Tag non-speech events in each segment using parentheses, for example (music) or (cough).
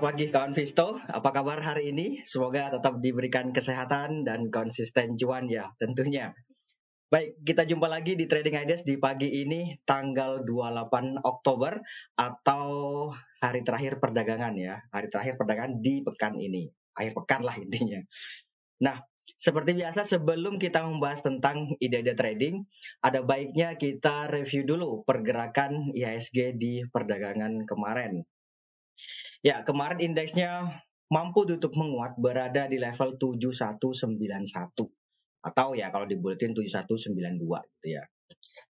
Pagi kawan Visto, apa kabar hari ini? Semoga tetap diberikan kesehatan dan konsisten cuan ya tentunya. Baik, kita jumpa lagi di Trading Ideas di pagi ini tanggal 28 Oktober atau hari terakhir perdagangan ya. Hari terakhir perdagangan di pekan ini. Akhir pekan lah intinya. Nah, seperti biasa sebelum kita membahas tentang ide-ide trading, ada baiknya kita review dulu pergerakan IHSG di perdagangan kemarin. Ya, kemarin indeksnya mampu tutup menguat berada di level 7191 atau ya kalau di bulletin 7192 gitu ya.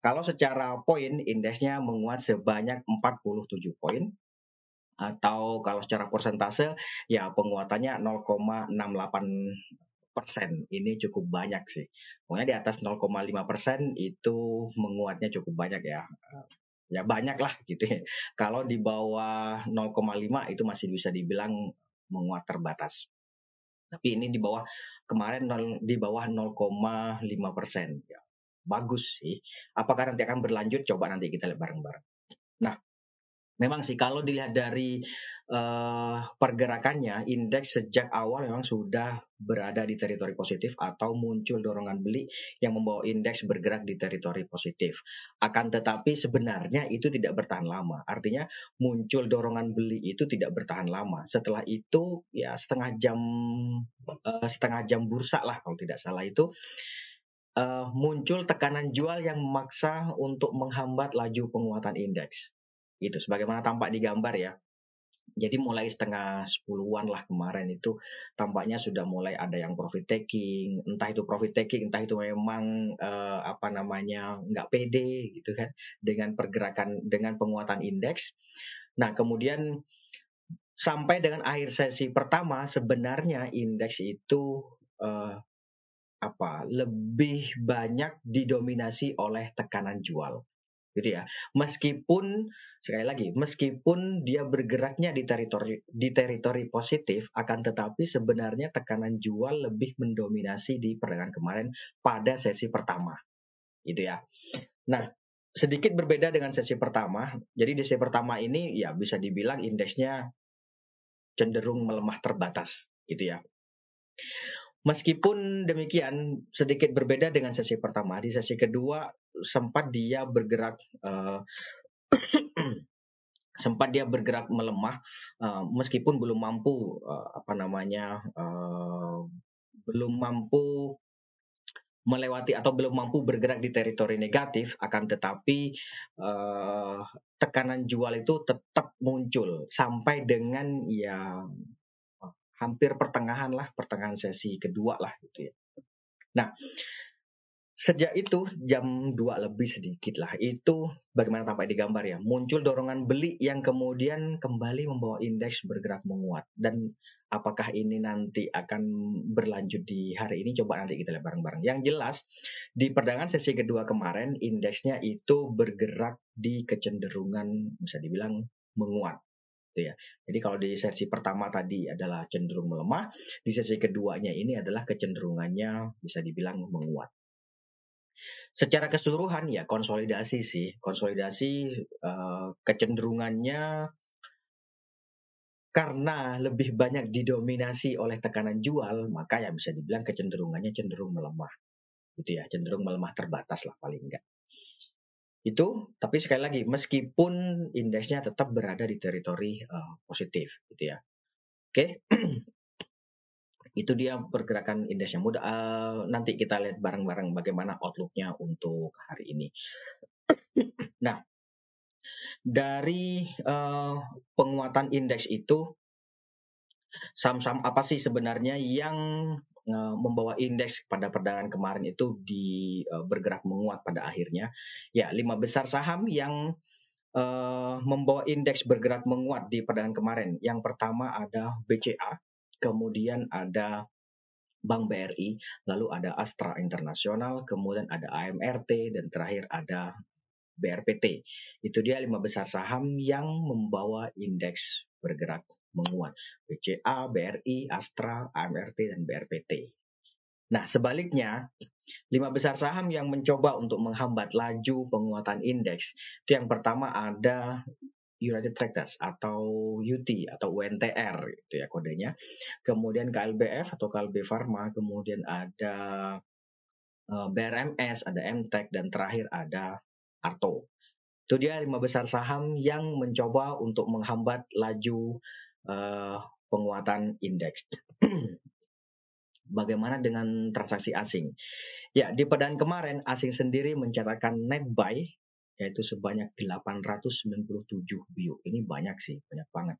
Kalau secara poin indeksnya menguat sebanyak 47 poin atau kalau secara persentase ya penguatannya 0,68 persen ini cukup banyak sih. Pokoknya di atas 0,5 persen itu menguatnya cukup banyak ya ya banyak lah gitu ya. Kalau di bawah 0,5 itu masih bisa dibilang menguat terbatas. Tapi ini di bawah kemarin di bawah 0,5 persen. Ya, bagus sih. Apakah nanti akan berlanjut? Coba nanti kita lihat bareng-bareng. Nah, memang sih kalau dilihat dari uh, pergerakannya, indeks sejak awal memang sudah berada di teritori positif atau muncul dorongan beli yang membawa indeks bergerak di teritori positif. Akan tetapi sebenarnya itu tidak bertahan lama. Artinya muncul dorongan beli itu tidak bertahan lama. Setelah itu ya setengah jam uh, setengah jam bursa lah kalau tidak salah itu uh, muncul tekanan jual yang memaksa untuk menghambat laju penguatan indeks gitu sebagaimana tampak di gambar ya. Jadi mulai setengah sepuluhan lah kemarin itu tampaknya sudah mulai ada yang profit taking. Entah itu profit taking entah itu memang uh, apa namanya nggak pede gitu kan dengan pergerakan dengan penguatan indeks. Nah kemudian sampai dengan akhir sesi pertama sebenarnya indeks itu uh, apa lebih banyak didominasi oleh tekanan jual gitu ya. Meskipun sekali lagi, meskipun dia bergeraknya di teritori di teritori positif, akan tetapi sebenarnya tekanan jual lebih mendominasi di perdagangan kemarin pada sesi pertama, gitu ya. Nah, sedikit berbeda dengan sesi pertama. Jadi di sesi pertama ini ya bisa dibilang indeksnya cenderung melemah terbatas, gitu ya. Meskipun demikian, sedikit berbeda dengan sesi pertama. Di sesi kedua sempat dia bergerak uh, (clears throat) sempat dia bergerak melemah uh, meskipun belum mampu uh, apa namanya uh, belum mampu melewati atau belum mampu bergerak di teritori negatif akan tetapi uh, tekanan jual itu tetap muncul sampai dengan ya hampir pertengahan lah, pertengahan sesi kedua lah gitu ya. Nah, sejak itu jam 2 lebih sedikit lah. Itu bagaimana tampak di gambar ya? Muncul dorongan beli yang kemudian kembali membawa indeks bergerak menguat. Dan apakah ini nanti akan berlanjut di hari ini? Coba nanti kita lihat bareng-bareng. Yang jelas di perdagangan sesi kedua kemarin indeksnya itu bergerak di kecenderungan bisa dibilang menguat. Gitu ya. Jadi kalau di sesi pertama tadi adalah cenderung melemah, di sesi keduanya ini adalah kecenderungannya bisa dibilang menguat. Secara keseluruhan ya konsolidasi sih, konsolidasi uh, kecenderungannya karena lebih banyak didominasi oleh tekanan jual, maka ya bisa dibilang kecenderungannya cenderung melemah. Gitu ya, cenderung melemah terbatas lah paling enggak. Itu tapi sekali lagi meskipun indeksnya tetap berada di teritori uh, positif gitu ya. Oke (clears throat) itu dia pergerakan indeksnya mudah uh, nanti kita lihat bareng-bareng bagaimana outlooknya untuk hari ini (clears throat) nah dari uh, penguatan indeks itu saham-saham apa sih sebenarnya yang membawa indeks pada perdagangan kemarin itu di bergerak menguat pada akhirnya. Ya, lima besar saham yang uh, membawa indeks bergerak menguat di perdagangan kemarin. Yang pertama ada BCA, kemudian ada Bank BRI, lalu ada Astra Internasional, kemudian ada AMRT, dan terakhir ada BRPT. Itu dia lima besar saham yang membawa indeks bergerak menguat. BCA, BRI, Astra, AMRT, dan BRPT. Nah, sebaliknya, lima besar saham yang mencoba untuk menghambat laju penguatan indeks, itu yang pertama ada United Tractors atau UT atau UNTR itu ya kodenya. Kemudian KLBF atau KLB Pharma, kemudian ada eh, BRMS, ada MTEK dan terakhir ada Arto. Itu dia lima besar saham yang mencoba untuk menghambat laju uh, penguatan indeks. (clears throat) Bagaimana dengan transaksi asing? Ya, di pedan kemarin asing sendiri mencatatkan net buy yaitu sebanyak 897 bio. Ini banyak sih, banyak banget.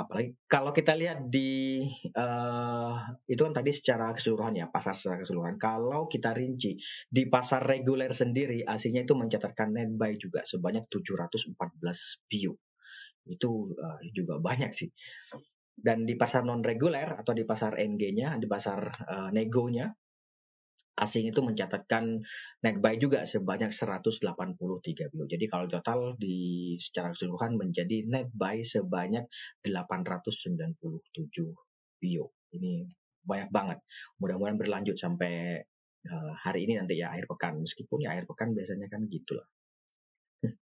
Apalagi kalau kita lihat di uh, itu kan tadi secara keseluruhan ya pasar secara keseluruhan. Kalau kita rinci di pasar reguler sendiri aslinya itu mencatatkan net buy juga sebanyak 714 bio. Itu uh, juga banyak sih. Dan di pasar non reguler atau di pasar NG-nya, di pasar uh, negonya asing itu mencatatkan net buy juga sebanyak 183 bio. Jadi kalau total di secara keseluruhan menjadi net buy sebanyak 897 bio. Ini banyak banget. Mudah-mudahan berlanjut sampai uh, hari ini nanti ya akhir pekan. Meskipun ya akhir pekan biasanya kan gitulah. (laughs) Oke.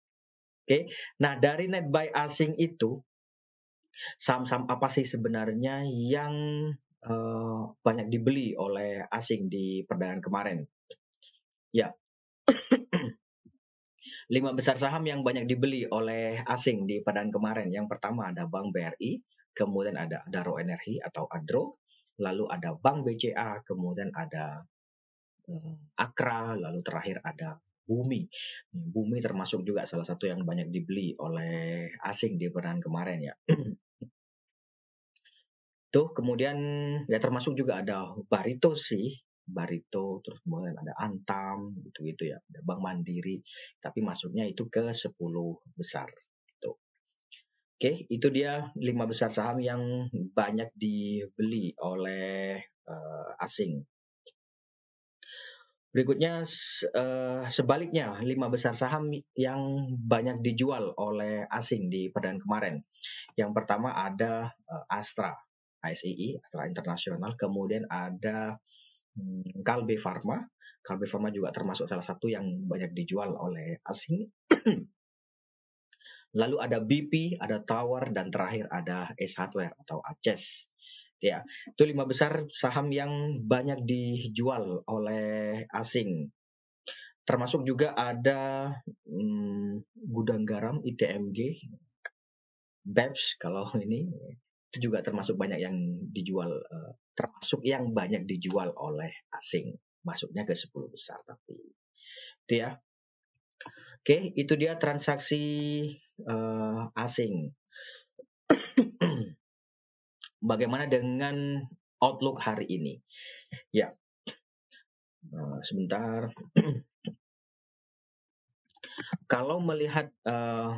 Okay. Nah, dari net buy asing itu saham-saham apa sih sebenarnya yang uh, banyak dibeli oleh asing di perdagangan kemarin. Ya, (clears throat) lima besar saham yang banyak dibeli oleh asing di perdagangan kemarin. Yang pertama ada Bank BRI, kemudian ada Daro Energi atau Adro, lalu ada Bank BCA, kemudian ada uh, Akra, lalu terakhir ada Bumi. Bumi termasuk juga salah satu yang banyak dibeli oleh asing di perdagangan kemarin ya. (clears throat) Tuh kemudian ya termasuk juga ada Barito sih, Barito, terus kemudian ada Antam, gitu-gitu ya, ada Bank Mandiri, tapi masuknya itu ke 10 besar. Tuh. Oke, itu dia lima besar saham yang banyak dibeli oleh uh, asing. Berikutnya uh, sebaliknya lima besar saham yang banyak dijual oleh asing di perdagangan kemarin. Yang pertama ada uh, Astra. ASII, Astra Internasional. Kemudian ada hmm, Kalbe Pharma. Kalbe Pharma juga termasuk salah satu yang banyak dijual oleh asing. (clears throat) Lalu ada BP, ada Tower, dan terakhir ada S Hardware atau ACES. Ya, itu lima besar saham yang banyak dijual oleh asing. Termasuk juga ada hmm, gudang garam ITMG, BEPS kalau ini itu juga termasuk banyak yang dijual uh, termasuk yang banyak dijual oleh asing. Masuknya ke 10 besar tapi itu ya. Oke itu dia transaksi uh, asing. (clears throat) Bagaimana dengan outlook hari ini? Ya. Uh, sebentar. (clears throat) Kalau melihat uh,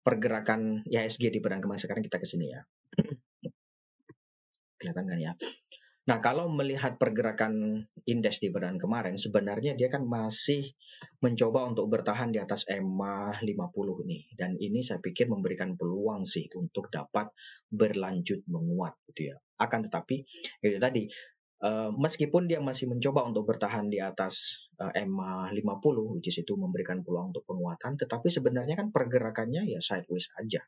pergerakan IHSG di perdagangan sekarang kita ke sini ya (clears throat) Kelihatan kan ya? Nah, kalau melihat pergerakan indeks di badan kemarin, sebenarnya dia kan masih mencoba untuk bertahan di atas EMA 50 nih. Dan ini saya pikir memberikan peluang sih untuk dapat berlanjut menguat gitu ya. Akan tetapi, itu tadi, uh, meskipun dia masih mencoba untuk bertahan di atas EMA 50, which is itu memberikan peluang untuk penguatan, tetapi sebenarnya kan pergerakannya ya sideways aja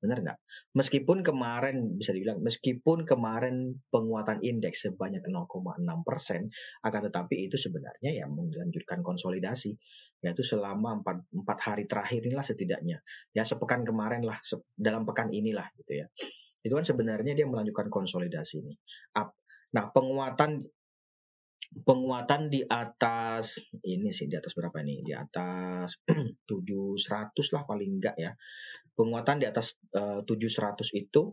Benar nggak? Meskipun kemarin bisa dibilang meskipun kemarin penguatan indeks sebanyak 0,6 persen, akan tetapi itu sebenarnya ya melanjutkan konsolidasi, yaitu selama empat, empat hari terakhir inilah setidaknya, ya sepekan kemarin lah, dalam pekan inilah gitu ya. Itu kan sebenarnya dia melanjutkan konsolidasi ini. Nah penguatan penguatan di atas ini sih di atas berapa nih di atas (clears throat) 700 lah paling enggak ya penguatan di atas uh, eh, 700 itu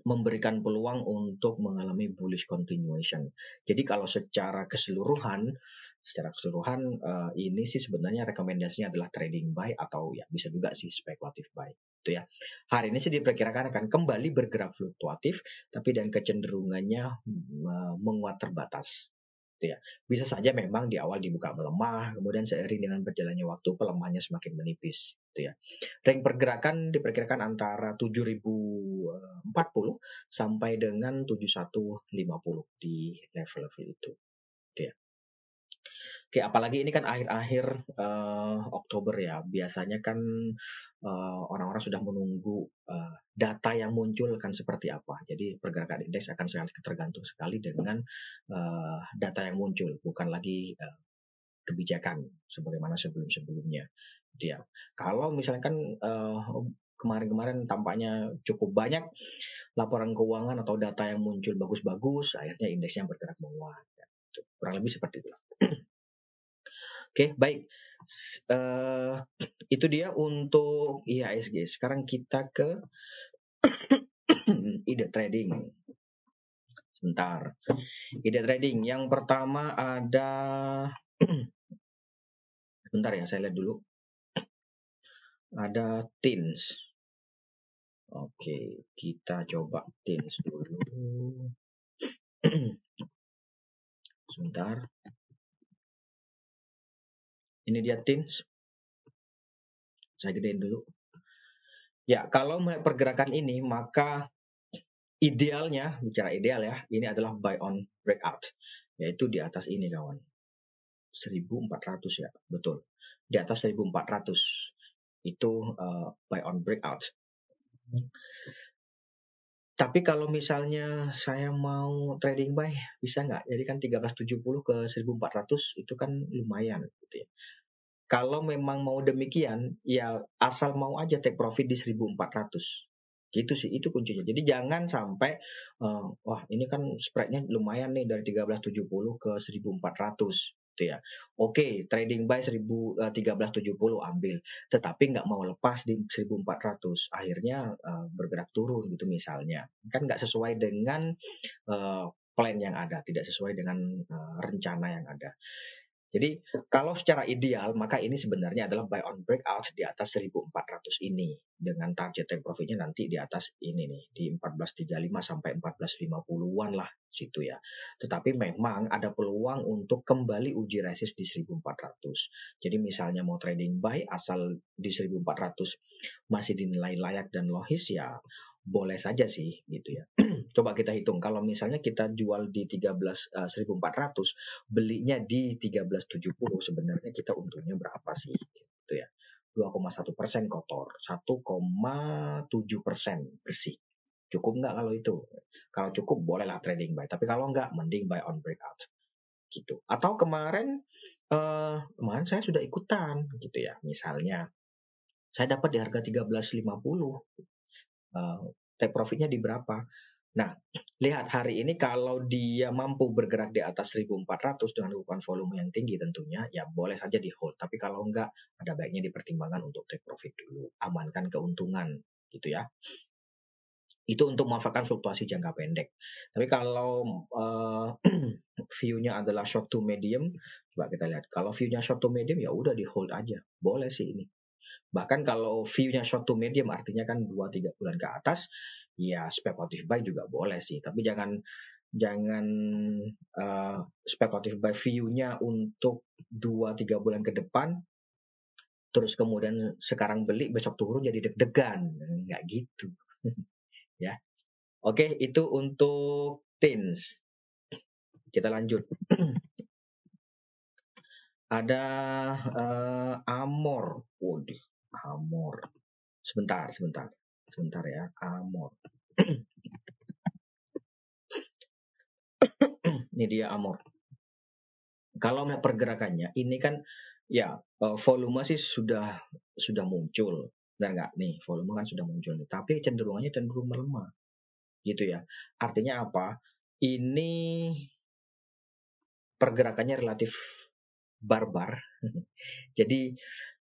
memberikan peluang untuk mengalami bullish continuation. Jadi kalau secara keseluruhan, secara keseluruhan uh, ini sih sebenarnya rekomendasinya adalah trading buy atau ya bisa juga sih spekulatif buy. Itu ya. Hari ini sih diperkirakan akan kembali bergerak fluktuatif, tapi dan kecenderungannya uh, menguat terbatas gitu ya. Bisa saja memang di awal dibuka melemah, kemudian seiring dengan berjalannya waktu pelemahannya semakin menipis gitu ya. Ring pergerakan diperkirakan antara 7040 sampai dengan 7150 di level-level itu. Gitu ya. Oke, apalagi ini kan akhir-akhir uh, Oktober ya. Biasanya kan orang orang-orang sudah menunggu uh, data yang muncul kan seperti apa. Jadi pergerakan indeks akan sangat tergantung sekali dengan uh, data yang muncul, bukan lagi uh, kebijakan sebagaimana sebelum-sebelumnya. Dia, kalau misalkan uh, kemarin-kemarin tampaknya cukup banyak laporan keuangan atau data yang muncul bagus-bagus, akhirnya indeksnya bergerak menguat. Kurang lebih seperti itu. Oke, baik. Uh, itu dia untuk IHSG. Sekarang kita ke (coughs) ide trading. Sebentar. Ide trading. Yang pertama ada (coughs) Sebentar ya, saya lihat dulu. Ada tins. Oke, kita coba tins dulu. (coughs) Sebentar. Ini dia tins. Saya gedein dulu. Ya, kalau melihat pergerakan ini, maka idealnya, bicara ideal ya, ini adalah buy on breakout. Yaitu di atas ini kawan. 1400 ya, betul. Di atas 1400 itu uh, buy on breakout. Tapi kalau misalnya saya mau trading buy, bisa nggak? Jadi kan 1370 ke 1400 itu kan lumayan gitu ya. Kalau memang mau demikian, ya asal mau aja take profit di 1400. Gitu sih, itu kuncinya. Jadi jangan sampai, uh, wah ini kan spreadnya lumayan nih dari 1370 ke 1400 gitu ya. Oke, trading buy 1370 eh, ambil, tetapi nggak mau lepas di 1400, akhirnya uh, bergerak turun gitu misalnya. Kan nggak sesuai dengan uh, plan yang ada, tidak sesuai dengan uh, rencana yang ada. Jadi kalau secara ideal maka ini sebenarnya adalah buy on breakout di atas 1400 ini dengan target take profitnya nanti di atas ini nih di 1435 sampai 1450-an lah situ ya. Tetapi memang ada peluang untuk kembali uji resist di 1400. Jadi misalnya mau trading buy asal di 1400 masih dinilai layak dan logis ya boleh saja sih gitu ya. (clears throat) Coba kita hitung kalau misalnya kita jual di 13 uh, 1400, belinya di 1370 sebenarnya kita untungnya berapa sih gitu ya. 2,1 persen kotor, 1,7 persen bersih. Cukup nggak kalau itu? Kalau cukup bolehlah trading buy, tapi kalau nggak mending buy on breakout gitu. Atau kemarin uh, kemarin saya sudah ikutan gitu ya. Misalnya saya dapat di harga 1350 uh, take profitnya di berapa. Nah, lihat hari ini kalau dia mampu bergerak di atas 1400 dengan ukuran volume yang tinggi tentunya, ya boleh saja di hold. Tapi kalau enggak, ada baiknya dipertimbangkan untuk take profit dulu. Amankan keuntungan gitu ya. Itu untuk memanfaatkan fluktuasi jangka pendek. Tapi kalau uh, (clears throat) view-nya adalah short to medium, coba kita lihat. Kalau view-nya short to medium, ya udah di hold aja. Boleh sih ini. Bahkan kalau view-nya short to medium artinya kan 2-3 bulan ke atas, ya speculative buy juga boleh sih. Tapi jangan jangan uh, speculative buy view-nya untuk 2-3 bulan ke depan, terus kemudian sekarang beli besok turun jadi deg-degan. Nggak gitu. (laughs) ya. Oke, itu untuk tins. Kita lanjut. (clears throat) Ada uh, Amor. Waduh, Amor. Sebentar, sebentar. Sebentar ya, Amor. (clears throat) ini dia Amor. Kalau melihat pergerakannya, ini kan ya eh, volume sih sudah sudah muncul. Benar nggak nih? Volume kan sudah muncul nih. Tapi cenderungannya cenderung melemah. Gitu ya. Artinya apa? Ini pergerakannya relatif barbar. (laughs) Jadi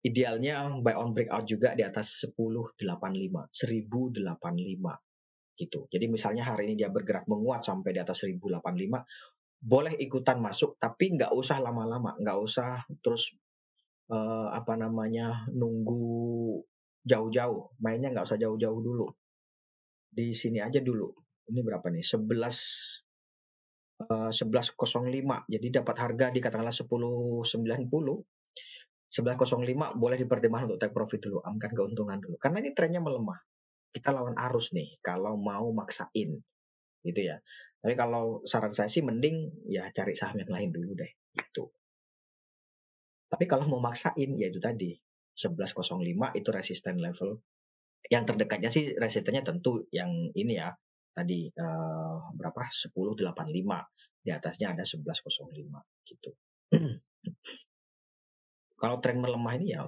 idealnya buy on breakout juga di atas 1085, 1085 gitu. Jadi misalnya hari ini dia bergerak menguat sampai di atas 1085, boleh ikutan masuk tapi nggak usah lama-lama, nggak usah terus uh, apa namanya nunggu jauh-jauh, mainnya nggak usah jauh-jauh dulu. Di sini aja dulu. Ini berapa nih? 11 Uh, 11.05 jadi dapat harga di katakanlah 10.90 11.05 boleh dipertimbangkan untuk take profit dulu, amkan keuntungan dulu. Karena ini trennya melemah. Kita lawan arus nih kalau mau maksain. Gitu ya. Tapi kalau saran saya sih mending ya cari saham yang lain dulu deh. Gitu. Tapi kalau mau maksain ya itu tadi 11.05 itu resisten level. Yang terdekatnya sih resistennya tentu yang ini ya tadi uh, berapa 10.85 di atasnya ada 11.05 gitu. (clears throat) kalau tren melemah ini ya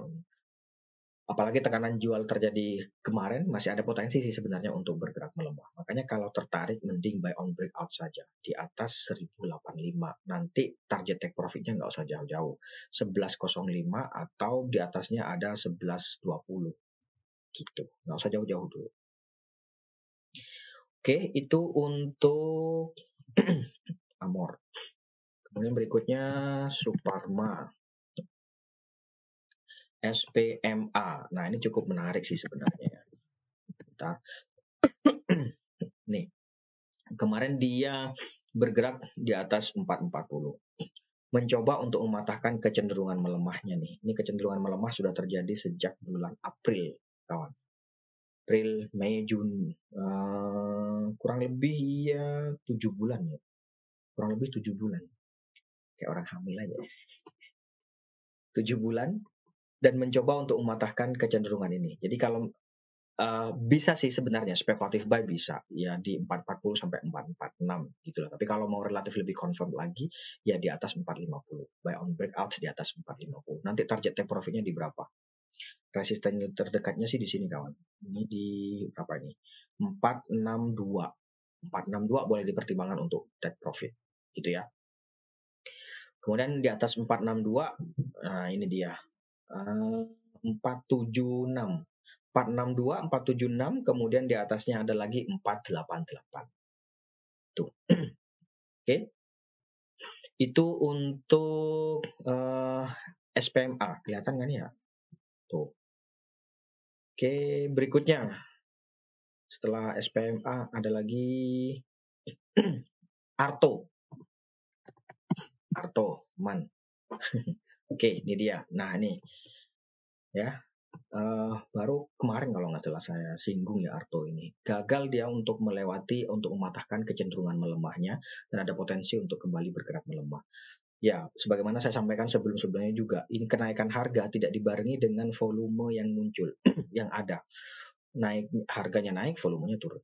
apalagi tekanan jual terjadi kemarin masih ada potensi sih sebenarnya untuk bergerak melemah. Makanya kalau tertarik mending buy on breakout saja di atas 1085. Nanti target take profitnya nggak usah jauh-jauh. 1105 atau di atasnya ada 1120. Gitu. Nggak usah jauh-jauh dulu. Oke, itu untuk (clears throat) Amor. Kemudian berikutnya Suparma. SPMA. Nah, ini cukup menarik sih sebenarnya ya. Bentar. (clears throat) Nih. Kemarin dia bergerak di atas 440. Mencoba untuk mematahkan kecenderungan melemahnya nih. Ini kecenderungan melemah sudah terjadi sejak bulan April, kawan. April, Mei, Juni. Uh, kurang lebih ya 7 bulan ya. Kurang lebih 7 bulan. Kayak orang hamil aja. 7 bulan dan mencoba untuk mematahkan kecenderungan ini. Jadi kalau uh, bisa sih sebenarnya spekulatif buy bisa ya di 440 sampai 446 gitu lah. Tapi kalau mau relatif lebih confirm lagi ya di atas 450. Buy on breakout di atas 450. Nanti target take profitnya di berapa? Resisten terdekatnya sih di sini kawan. Ini di berapa ini? 462. 462 boleh dipertimbangkan untuk take profit gitu ya. Kemudian di atas 462 nah ini dia 476. 462, 476, kemudian di atasnya ada lagi 488. Tuh. (clears throat) Oke. Okay. Itu untuk uh, SPMA. Kelihatan kan ya? Tuh. Oke, okay, berikutnya. Setelah SPMA ada lagi (clears throat) Arto. Arto, man. (laughs) Oke, ini dia. Nah, ini ya uh, baru kemarin kalau nggak salah saya singgung ya Arto ini gagal dia untuk melewati untuk mematahkan kecenderungan melemahnya dan ada potensi untuk kembali bergerak melemah. Ya, sebagaimana saya sampaikan sebelum-sebelumnya juga, ini kenaikan harga tidak dibarengi dengan volume yang muncul, (clears throat) yang ada. Naik harganya naik, volumenya turun.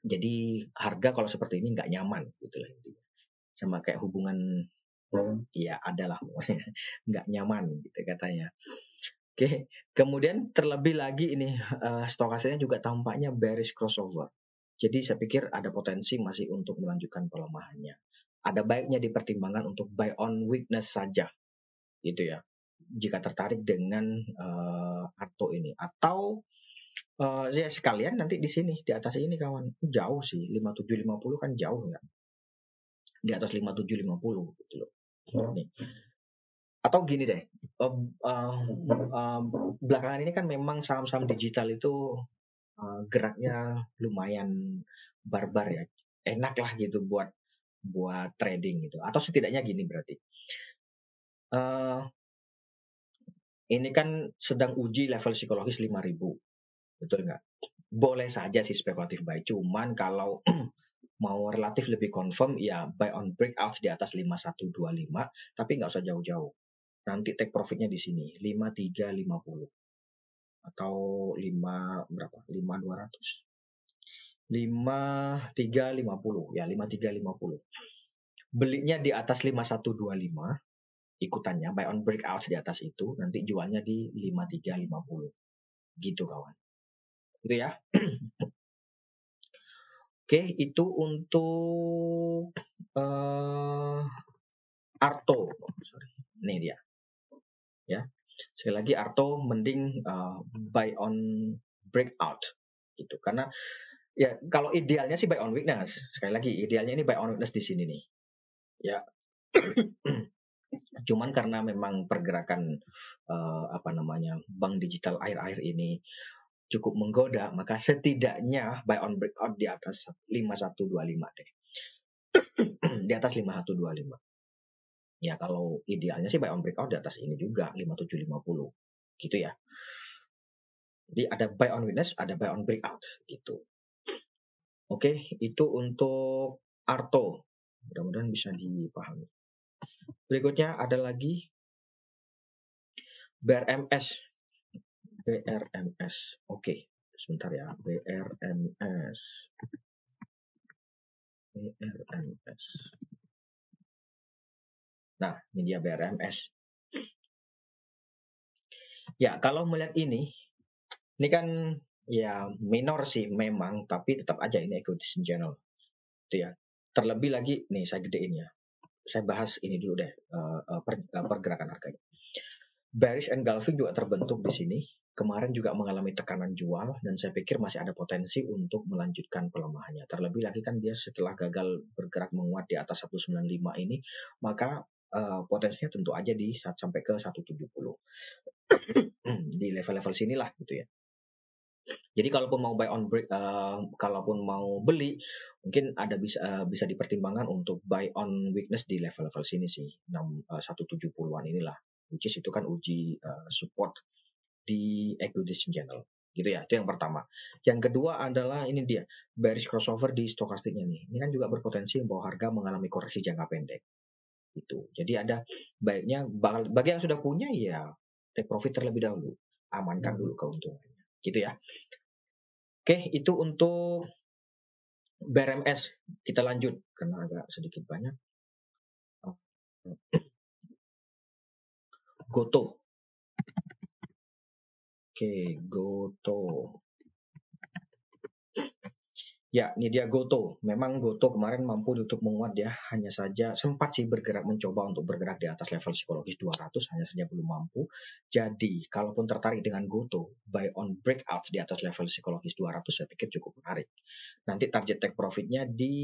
Jadi harga kalau seperti ini nggak nyaman, gitu lah intinya. Sama kayak hubungan ya adalah (laughs) nggak nyaman gitu katanya. Oke, kemudian terlebih lagi ini uh, stokastiknya juga tampaknya bearish crossover. Jadi saya pikir ada potensi masih untuk melanjutkan pelemahannya. Ada baiknya dipertimbangkan untuk buy on weakness saja, gitu ya. Jika tertarik dengan uh, Arto ini, atau uh, ya sekalian nanti di sini di atas ini kawan jauh sih 5750 kan jauh ya di atas 5750 gitu loh Oh. Nih. Atau gini deh, uh, uh, uh, belakangan ini kan memang saham-saham digital itu uh, geraknya lumayan barbar ya, enak lah gitu buat buat trading gitu. Atau setidaknya gini berarti, uh, ini kan sedang uji level psikologis 5000 betul nggak? Boleh saja sih spekulatif buy, cuman kalau (clears throat) mau relatif lebih confirm ya buy on breakout di atas 5125 tapi nggak usah jauh-jauh. Nanti take profitnya di sini 5350 atau 5 berapa? 5200 5350 ya 5350 belinya di atas 5125 ikutannya buy on breakout di atas itu nanti jualnya di 5350 gitu kawan. Itu ya (clears throat) Oke, itu untuk uh, Arto. sorry, ini dia. Ya, sekali lagi Arto mending uh, buy on breakout gitu karena ya kalau idealnya sih buy on weakness sekali lagi idealnya ini buy on weakness di sini nih ya (clears throat) cuman karena memang pergerakan uh, apa namanya bank digital air-air ini cukup menggoda, maka setidaknya buy on breakout di atas 5125 deh. (clears throat) di atas 5125. Ya kalau idealnya sih buy on breakout di atas ini juga 5750 gitu ya. Jadi ada buy on witness, ada buy on breakout gitu. Oke, itu untuk Arto. Mudah-mudahan bisa dipahami. Berikutnya ada lagi BRMS. BRMS. Oke, sebentar ya. BRMS. BRMS. Nah, ini dia BRMS. Ya, kalau melihat ini, ini kan ya minor sih memang, tapi tetap aja ini ecosystem channel. Itu ya. Terlebih lagi, nih saya gedein ya. Saya bahas ini dulu deh, uh, per, uh, pergerakan harganya. Bearish engulfing juga terbentuk di sini. Kemarin juga mengalami tekanan jual dan saya pikir masih ada potensi untuk melanjutkan pelemahannya. Terlebih lagi kan dia setelah gagal bergerak menguat di atas 195 ini, maka uh, potensinya tentu aja di sampai ke 170 (clears throat) di level-level sinilah gitu ya. Jadi kalaupun mau buy on break, uh, kalaupun mau beli, mungkin ada bisa uh, bisa dipertimbangkan untuk buy on weakness di level-level sini sih, 6 uh, 170-an inilah. Which is itu kan uji uh, support di equity channel gitu ya itu yang pertama yang kedua adalah ini dia bearish crossover di stokastiknya nih ini kan juga berpotensi bahwa harga mengalami koreksi jangka pendek itu. Jadi ada baiknya bagi yang sudah punya ya take profit terlebih dahulu, amankan dulu keuntungannya. Gitu ya. Oke, itu untuk BRMS. Kita lanjut karena agak sedikit banyak. Goto. Oke, Goto. Ya, ini dia Goto. Memang Goto kemarin mampu untuk menguat ya. Hanya saja sempat sih bergerak mencoba untuk bergerak di atas level psikologis 200, hanya saja belum mampu. Jadi, kalaupun tertarik dengan Goto, buy on breakout di atas level psikologis 200 saya pikir cukup menarik. Nanti target take profitnya di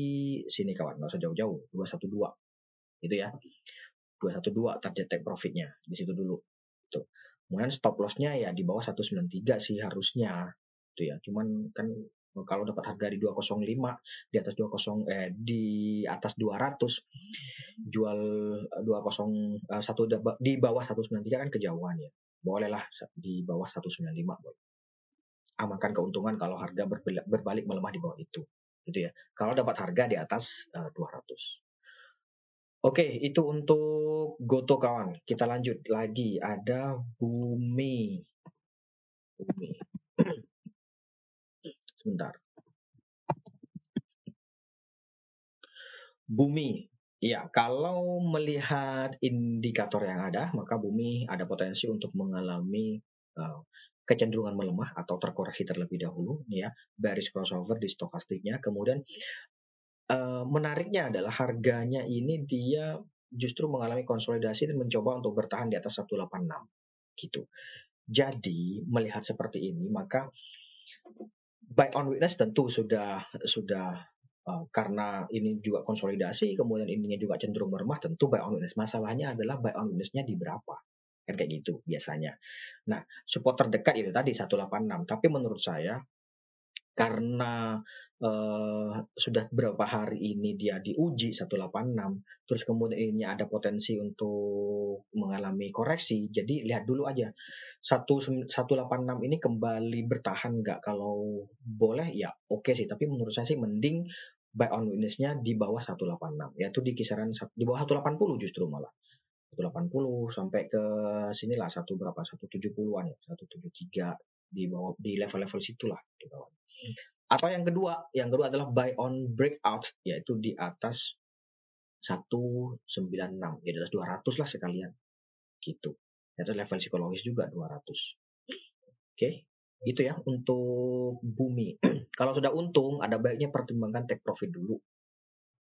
sini kawan, nggak usah jauh-jauh, 212. Itu ya. 212 target take profitnya di situ dulu. Tuh. Kemudian stop lossnya ya di bawah 193 sih harusnya. Itu ya. Cuman kan kalau dapat harga di 205 di atas 20 eh di atas 200 jual 20 uh, satu di bawah 193 kan kejauhan ya bolehlah di bawah 195 boleh amankan keuntungan kalau harga berbalik, melemah di bawah itu gitu ya kalau dapat harga di atas uh, 200 Oke, itu untuk Goto kawan. Kita lanjut lagi. Ada Bumi. Bumi. (clears throat) Sebentar. Bumi. Ya, kalau melihat indikator yang ada, maka bumi ada potensi untuk mengalami uh, kecenderungan melemah atau terkoreksi terlebih dahulu, ya, bearish crossover di stokastiknya. Kemudian uh, menariknya adalah harganya ini dia justru mengalami konsolidasi dan mencoba untuk bertahan di atas 186 gitu. Jadi melihat seperti ini maka buy on witness tentu sudah sudah uh, karena ini juga konsolidasi kemudian ininya juga cenderung melemah tentu buy on witness masalahnya adalah buy on witnessnya di berapa kan kayak gitu biasanya nah support terdekat itu tadi 186 tapi menurut saya karena uh, sudah berapa hari ini dia diuji 186 terus kemudian ini ada potensi untuk mengalami koreksi. Jadi lihat dulu aja 186 ini kembali bertahan nggak? Kalau boleh ya oke okay sih. Tapi menurut saya sih mending buy on witnessnya di bawah 186 yaitu di kisaran di bawah 180 justru malah. 180 sampai ke sinilah satu berapa? 170-an ya 173 di bawah di level-level situlah di bawah. Atau yang kedua, yang kedua adalah buy on breakout yaitu di atas 196 ya di atas 200 lah sekalian gitu. Di atas level psikologis juga 200. Oke. Okay? Itu ya untuk bumi. (clears throat) kalau sudah untung ada baiknya pertimbangkan take profit dulu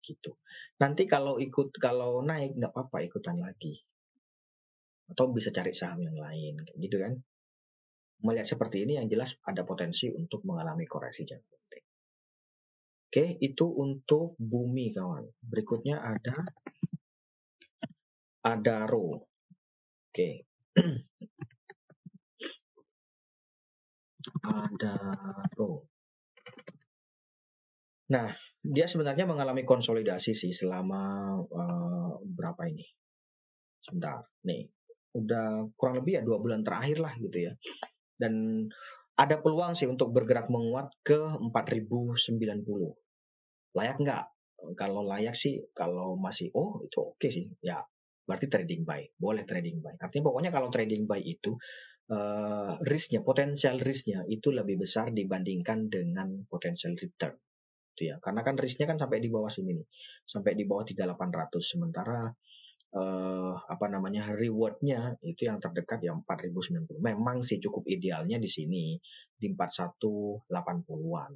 gitu. Nanti kalau ikut kalau naik nggak apa-apa ikutan lagi. Atau bisa cari saham yang lain gitu kan melihat seperti ini yang jelas ada potensi untuk mengalami koreksi jangka pendek. Oke, itu untuk bumi kawan. Berikutnya ada Adaro. Oke. (clears throat) Adaro. Nah, dia sebenarnya mengalami konsolidasi sih selama uh, berapa ini? Sebentar, nih, udah kurang lebih ya dua bulan terakhir lah gitu ya dan ada peluang sih untuk bergerak menguat ke 4090. Layak nggak? Kalau layak sih, kalau masih oh itu oke okay sih. Ya berarti trading buy. Boleh trading buy. Artinya pokoknya kalau trading buy itu uh, risknya, potensial risknya itu lebih besar dibandingkan dengan potensial return. Itu ya. Karena kan risknya kan sampai di bawah sini nih. Sampai di bawah 3800 sementara uh, apa namanya rewardnya itu yang terdekat yang 4090 memang sih cukup idealnya di sini di 4180-an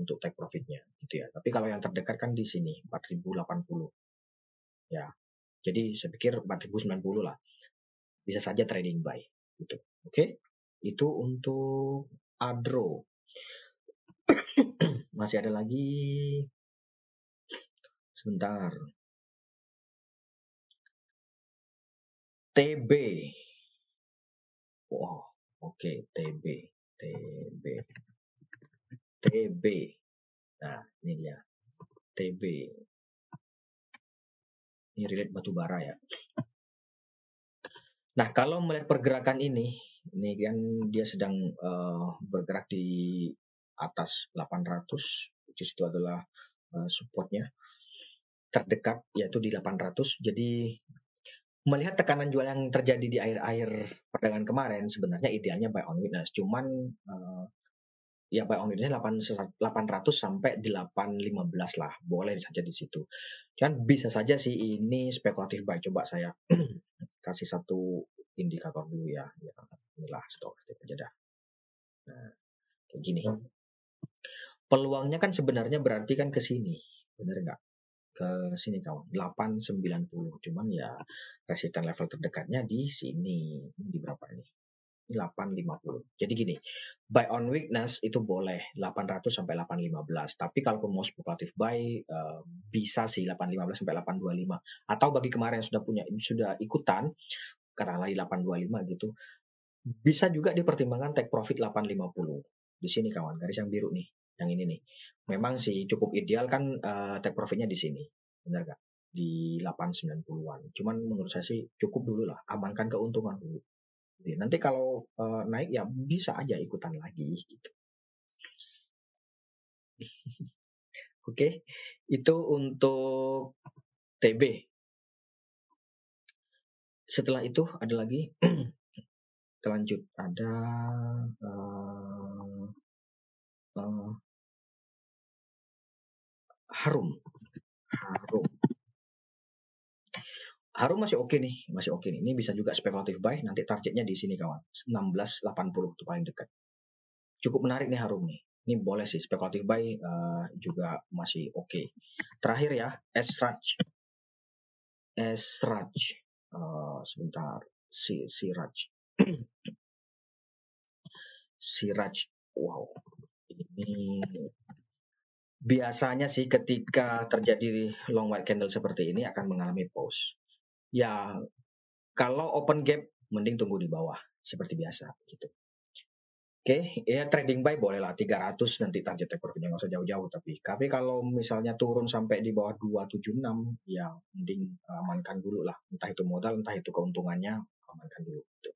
untuk take profitnya gitu ya. Tapi kalau yang terdekat kan di sini 4080 ya jadi saya pikir 4090 lah. Bisa saja trading buy gitu. Oke okay? itu untuk adro. (coughs) Masih ada lagi? Sebentar TB. Wow, oke okay, TB, TB, TB. Nah, ini dia TB. Ini relate batu bara ya. Nah, kalau melihat pergerakan ini, ini kan dia sedang uh, bergerak di atas 800, which is itu adalah uh, supportnya terdekat yaitu di 800. Jadi melihat tekanan jual yang terjadi di air-air perdagangan kemarin sebenarnya idealnya buy on witness. Cuman uh, ya buy on witness 800 sampai 815 lah. Boleh saja di situ. Dan bisa saja sih ini spekulatif buy. Coba saya (clears throat) kasih satu indikator dulu ya, ya inilah stok aja dah. Nah kayak gini. Peluangnya kan sebenarnya berarti kan ke sini. Benar nggak ke sini kawan. 890 cuman ya resisten level terdekatnya di sini. Di berapa ini? 850 jadi gini buy on weakness itu boleh 800 sampai 815 tapi kalau mau spekulatif buy uh, bisa sih 815 sampai 825 atau bagi kemarin yang sudah punya sudah ikutan katakanlah di 825 gitu bisa juga dipertimbangkan take profit 850 di sini kawan garis yang biru nih yang ini nih. Memang sih cukup ideal kan uh, take profitnya di sini. Benar gak? Di 890-an. Cuman menurut saya sih cukup dulu lah. Amankan keuntungan dulu. Jadi, nanti kalau uh, naik ya bisa aja ikutan lagi gitu. (laughs) Oke, okay. itu untuk TB. Setelah itu ada lagi (clears throat) lanjut ada uh, uh, harum. Harum. Harum masih oke okay nih, masih oke okay nih. Ini bisa juga spekulatif buy, nanti targetnya di sini kawan. 1680 itu paling dekat. Cukup menarik nih harum nih. Ini boleh sih spekulatif buy uh, juga masih oke. Okay. Terakhir ya, Esraj. Esraj. Uh, sebentar. Si Siraj. (clears throat) Siraj. Wow. Ini biasanya sih ketika terjadi long white candle seperti ini akan mengalami pause. Ya, kalau open gap mending tunggu di bawah seperti biasa gitu. Oke, okay, ya trading buy boleh lah 300 nanti target take profitnya nggak usah jauh-jauh tapi tapi kalau misalnya turun sampai di bawah 276 ya mending amankan dulu lah entah itu modal entah itu keuntungannya amankan dulu. Gitu.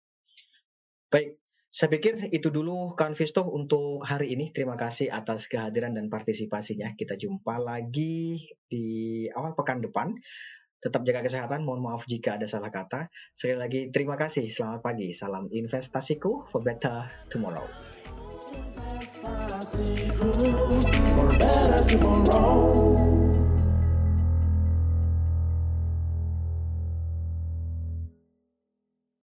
Baik, saya pikir itu dulu kawan Visto untuk hari ini. Terima kasih atas kehadiran dan partisipasinya. Kita jumpa lagi di awal pekan depan. Tetap jaga kesehatan. Mohon maaf jika ada salah kata. Sekali lagi terima kasih. Selamat pagi. Salam investasiku for better tomorrow. For better tomorrow.